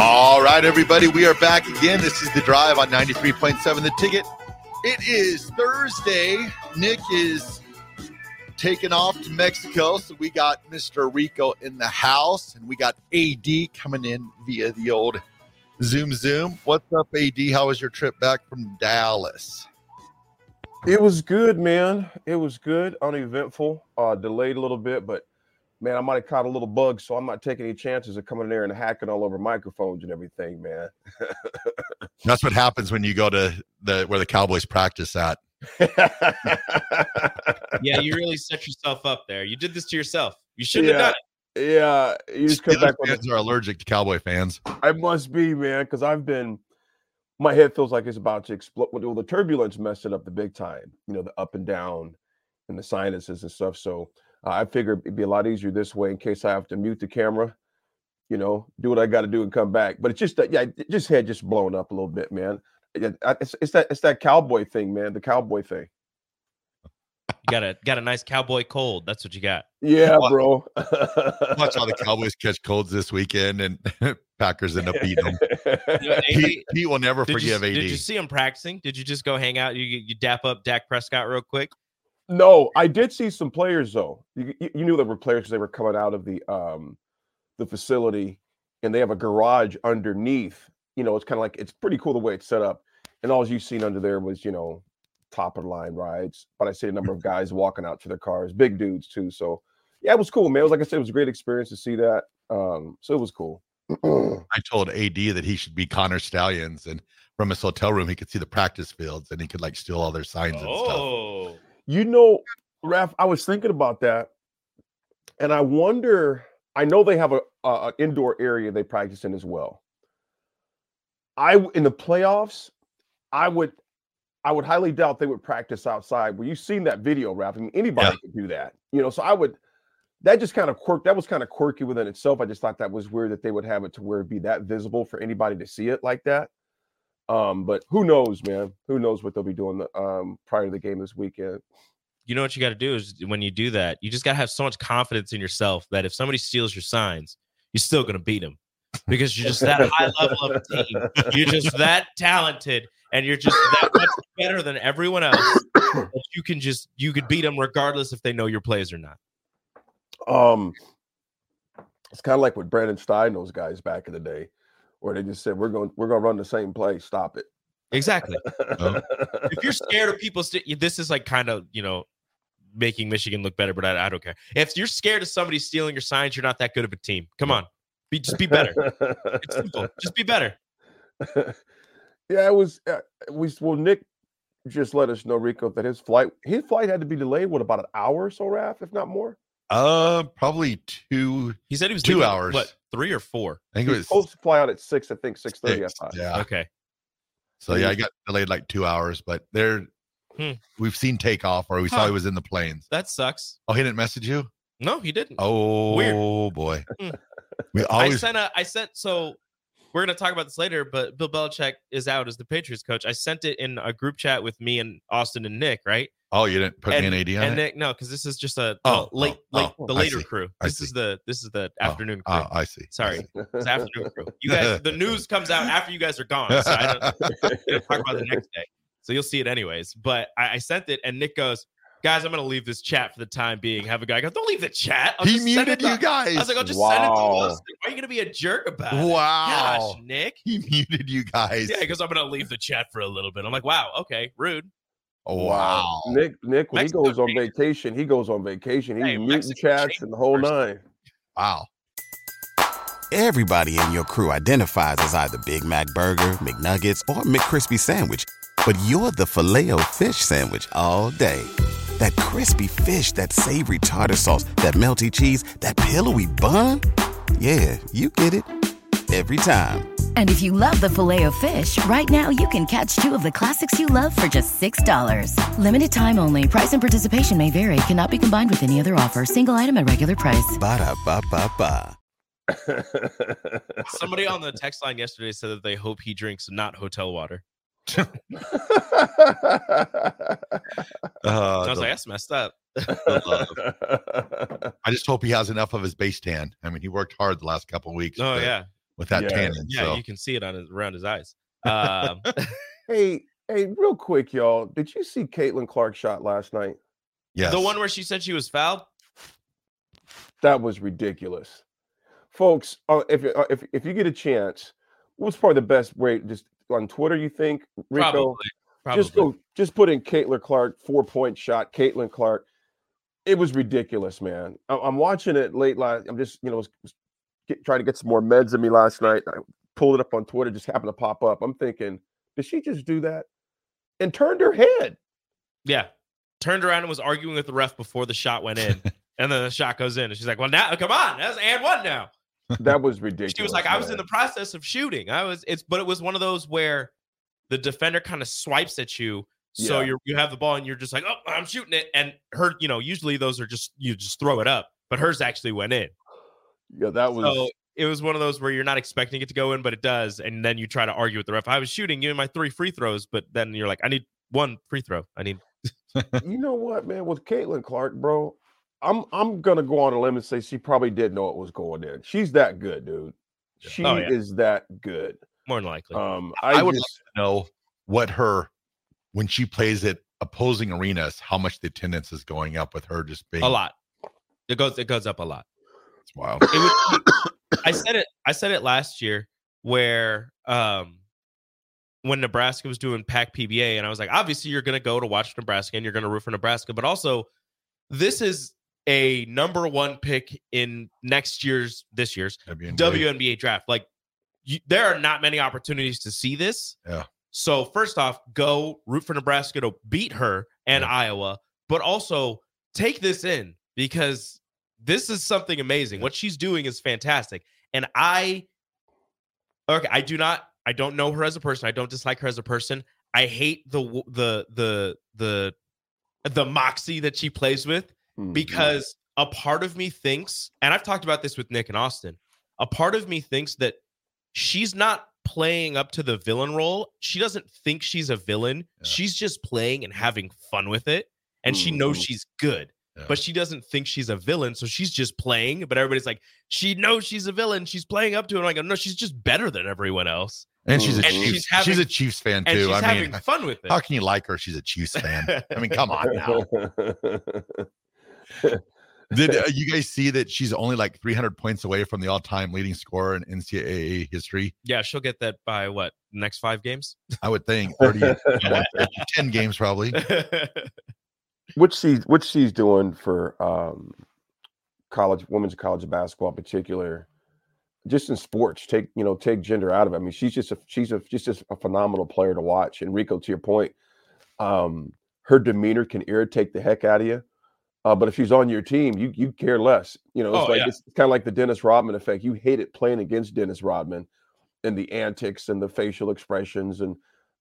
All right, everybody, we are back again. This is the drive on 93.7 The Ticket. It is Thursday. Nick is taking off to Mexico, so we got Mr. Rico in the house, and we got AD coming in via the old Zoom Zoom. What's up, AD? How was your trip back from Dallas? It was good, man. It was good, uneventful, uh, delayed a little bit, but man, I might have caught a little bug, so I'm not taking any chances of coming in there and hacking all over microphones and everything, man. That's what happens when you go to the where the Cowboys practice at. yeah, you really set yourself up there. You did this to yourself. You shouldn't yeah, have done it. Yeah, you just come Steelers back with fans are allergic to Cowboy fans. I must be, man, because I've been. My head feels like it's about to explode. Well, the turbulence messed it up the big time. You know, the up and down, and the sinuses and stuff. So uh, I figured it'd be a lot easier this way in case I have to mute the camera. You know, do what I got to do and come back. But it's just that, yeah, it just head just blowing up a little bit, man. Yeah, It's, it's that it's that cowboy thing, man. The cowboy thing. You got a got a nice cowboy cold. That's what you got. Yeah, Watch- bro. Watch how the Cowboys catch colds this weekend, and Packers end up beating them. You know, Pete, Pete will never Did you, forgive AD. did you see him practicing? Did you just go hang out? You you dap up Dak Prescott real quick? No, I did see some players though. You, you- knew there were players because they were coming out of the um the facility, and they have a garage underneath. You know, it's kind of like it's pretty cool the way it's set up. And all you've seen under there was you know top of the line rides, but I see a number of guys walking out to their cars, big dudes too. So yeah, it was cool, man. It was like I said, it was a great experience to see that. Um, so it was cool. I told AD that he should be Connor Stalions, and from his hotel room he could see the practice fields, and he could like steal all their signs and stuff. You know, Raf, I was thinking about that, and I wonder. I know they have a, a an indoor area they practice in as well. I in the playoffs, I would, I would highly doubt they would practice outside. Well, you've seen that video, Raf. I mean, anybody Yeah. could do that, you know. So I would. That just kind of quirk. That was kind of quirky within itself. I just thought that was weird that they would have it to where it'd be that visible for anybody to see it like that. Um, but who knows, man? Who knows what they'll be doing um, prior to the game this weekend? you know what you got to do is when you do that, you just got to have so much confidence in yourself that if somebody steals your signs, you're still gonna beat them because you're just that high level of a team. You're just that talented, and you're just that much better than everyone else. you can just you could beat them regardless if they know your plays or not. Um, it's kind of like with Brandon Stein, those guys back in the day, or they just said we're going we're going to run the same play. Stop it. Exactly. if you're scared of people, st- this is like kind of you know making Michigan look better, but I, I, don't care. If you're scared of somebody stealing your signs, you're not that good of a team. Come on, be just be better. it's simple. Just be better. yeah, it was. Uh, we well, Nick just let us know, Rico, that his flight his flight had to be delayed. What about an hour or so, Raf, if not more? Uh, probably two. He said he was two leaving, hours. What three or four? I think He it was was supposed to fly out at six. I think six thirty. six. I thought. Yeah. Okay. So yeah, I got delayed like two hours, but there Hmm. we've seen takeoff or we saw he was in the planes. That sucks. Oh, he didn't message you? No, he didn't. Oh boy. Hmm. We I sent a. I sent so. We're gonna talk about this later, but Bill Belichick is out as the Patriots coach. I sent it in a group chat with me and Austin and Nick, right? Oh, you didn't put and, an AD on and it? Nick, no, because this is just a Oh, the late, oh, late, oh, the later crew. This is the this is the Oh, afternoon crew. Oh, I see. Sorry, it's afternoon crew. You guys, the news comes out after you guys are gone, so I don't, I talk about the next day. So you'll see it anyways. But I, I sent it, and Nick goes, "Guys, I'm gonna leave this chat for the time being. Have a guy go, don't leave the chat. I'll He muted you guys. I was like, I'll just send it to Wow. Why are you gonna be a jerk about it? Wow. Gosh, Nick. He muted you guys. Yeah, because I'm gonna leave the chat for a little bit. I'm like, wow, okay, rude. Oh, wow. Nick, Nick, when Mexico he goes on vacation, he goes on vacation. He's Hey, muting chats and the whole first. nine. Wow. Everybody in your crew identifies as either Big Mac Burger, McNuggets, or McCrispy Sandwich. But you're the filet fish Sandwich all day. That crispy fish, that savory tartar sauce, that melty cheese, that pillowy bun. Yeah, you get it. Every time. And if you love the filet of fish, right now you can catch two of the classics you love for just $6. Limited time only. Price and participation may vary. Cannot be combined with any other offer. Single item at regular price. Ba-da-ba-ba-ba. Somebody on the text line yesterday said that they hope he drinks not hotel water. Uh, I was the- like, that's messed up. I just hope he has enough of his base tan. I mean, he worked hard the last couple of weeks. Oh with, yeah, with that Yeah. tannin. yeah, so. you can see it on his around his eyes. Um, hey, hey, real quick, y'all. Did you see Caitlin Clark shot last night? yes. The one where she said she was fouled. That was ridiculous, folks. Uh, if you- uh, if if you get a chance, what's probably the best way? Just on Twitter, you think Rico? Probably. Probably. Just go, just put in Caitlin Clark four point shot. Caitlin Clark. It was ridiculous, man. I, I'm watching it late last. I'm just you know was, was get, trying to get some more meds in me last night. I pulled it up on Twitter, just happened to pop up. I'm thinking, did she just do that? And turned her head. yeah. Turned around and was arguing with the ref before the shot went in, and then the shot goes in, and she's like, "Well, now come on, that's and one now." That was ridiculous. She was like, "I was in the process of shooting. I was." It's but it was one of those where the defender kind of swipes at you, so Yeah. you you have the ball and you're just like, "Oh, I'm shooting it," and her, you know, usually those are just you just throw it up, but hers actually went in. Yeah, that was. So it was one of those where you're not expecting it to go in, but it does, and then you try to argue with the ref. I was shooting you in my three free throws, but then you're like, I need one free throw. I need. you know what, man? With Caitlin Clark, bro, I'm I'm gonna go on a limb and say she probably did know it was going in. She's that good, dude. She Oh, yeah. is that good. More than likely. Um, I, I, would just, like to know what her when she plays at opposing arenas, how much the attendance is going up with her just being a lot. It goes. It goes up a lot. It would, I said it. I said it last year where um when Nebraska was doing Pac PBA, and I was like, obviously you're going to go to watch Nebraska and you're going to root for Nebraska, but also this is a number one pick in next year's this year's WNBA. WNBA draft. Like you, there are not many opportunities to see this. Yeah. So first off, go root for Nebraska to beat her and Yeah. Iowa, but also take this in because this is something amazing. What she's doing is fantastic. And I okay, I do not I don't know her as a person. I don't dislike her as a person. I hate the the the the the moxie that she plays with Mhm. because a part of me thinks, and I've talked about this with Nick and Austin, a part of me thinks that she's not playing up to the villain role. She doesn't think she's a villain. Yeah. She's just playing and having fun with it. And she knows Mhm. she's good, Yeah. but she doesn't think she's a villain. So she's just playing. But everybody's like, she knows she's a villain. She's playing up to it. I'm like, no, she's just better than everyone else. And she's a And Chiefs. she's She's, a Chiefs fan And too. she's I having mean, fun with it. how can you like her? She's a Chiefs fan. I mean, come on now. Did uh, you guys see that she's only like 300 points away from the all-time leading scorer in NCAA history? Yeah, she'll get that by what next five games. I would think 30, 10 games probably. which she's which she's doing for um college women's college basketball in particular just in sports take you know take gender out of it. I mean she's just a she's a just a phenomenal player to watch. And rico to your point um her demeanor can irritate the heck out of you uh, but if she's on your team you you care less. You know it's Oh, like yeah. it's kind of like the dennis rodman effect. You hate it playing against dennis rodman and the antics and the facial expressions and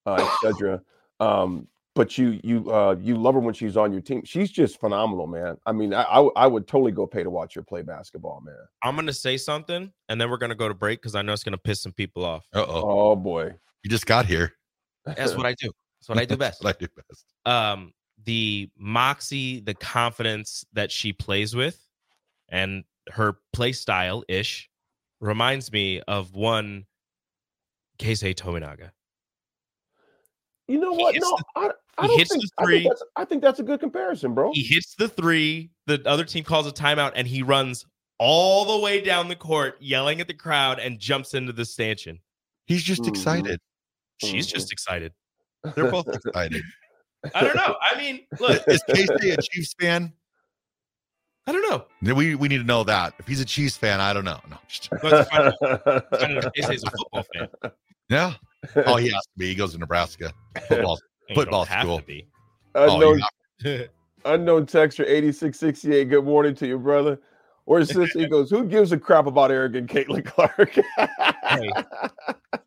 uh, etc um but you you uh you love her when she's on your team she's just phenomenal man i mean i i, w- I would totally go pay to watch her play basketball man I'm gonna say something, and then we're gonna go to break because I know it's gonna piss some people off. Uh-oh. oh boy You just got here. That's what I do. That's what I do best. What I do best. um the moxie the confidence that she plays with and her play style ish reminds me of one Keisei Tominaga. You know He what no the- I, I don't hits think, the I think that's i think that's a good comparison bro He hits the three, the other team calls a timeout, and he runs all the way down the court, yelling at the crowd, and jumps into the stanchion. He's just Mhm. excited. She's Mhm. just excited. They're both excited. I don't know. I mean, look, Is Casey a Chiefs fan? I don't know. We we need to know that. If he's a Chiefs fan, I don't know. No, just- But to find out- find out a football fan. yeah. Oh, he has to be. He goes to Nebraska football. Football don't have school. to be. Oh, unknown, yeah. unknown texture 8668 good morning to you brother or sister, he goes who gives a crap about arrogant caitlin clark Hey.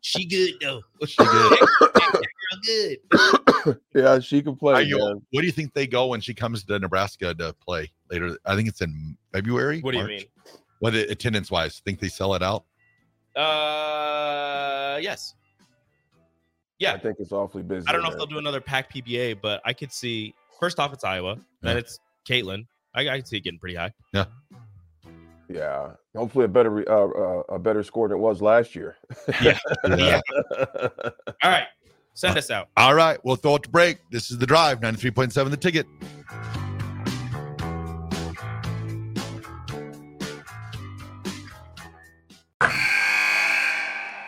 She good though. She good. Girl good. yeah she can play Are you- man. what do you think they go when she comes to Nebraska to play later? I think it's in February. What do you mean? What attendance wise? Think they sell it out? Uh, yes. I think it's awfully busy I don't know if they'll do another pack PBA, but I could see. First off, it's Iowa. Then Yeah. it's Caitlin. I, I can see it getting pretty high. Yeah, Yeah, hopefully a better uh, uh, a better score than it was last year. Yeah. Yeah. All right, send us out. All right, we'll throw it to break. This is the drive, 93.7 the ticket.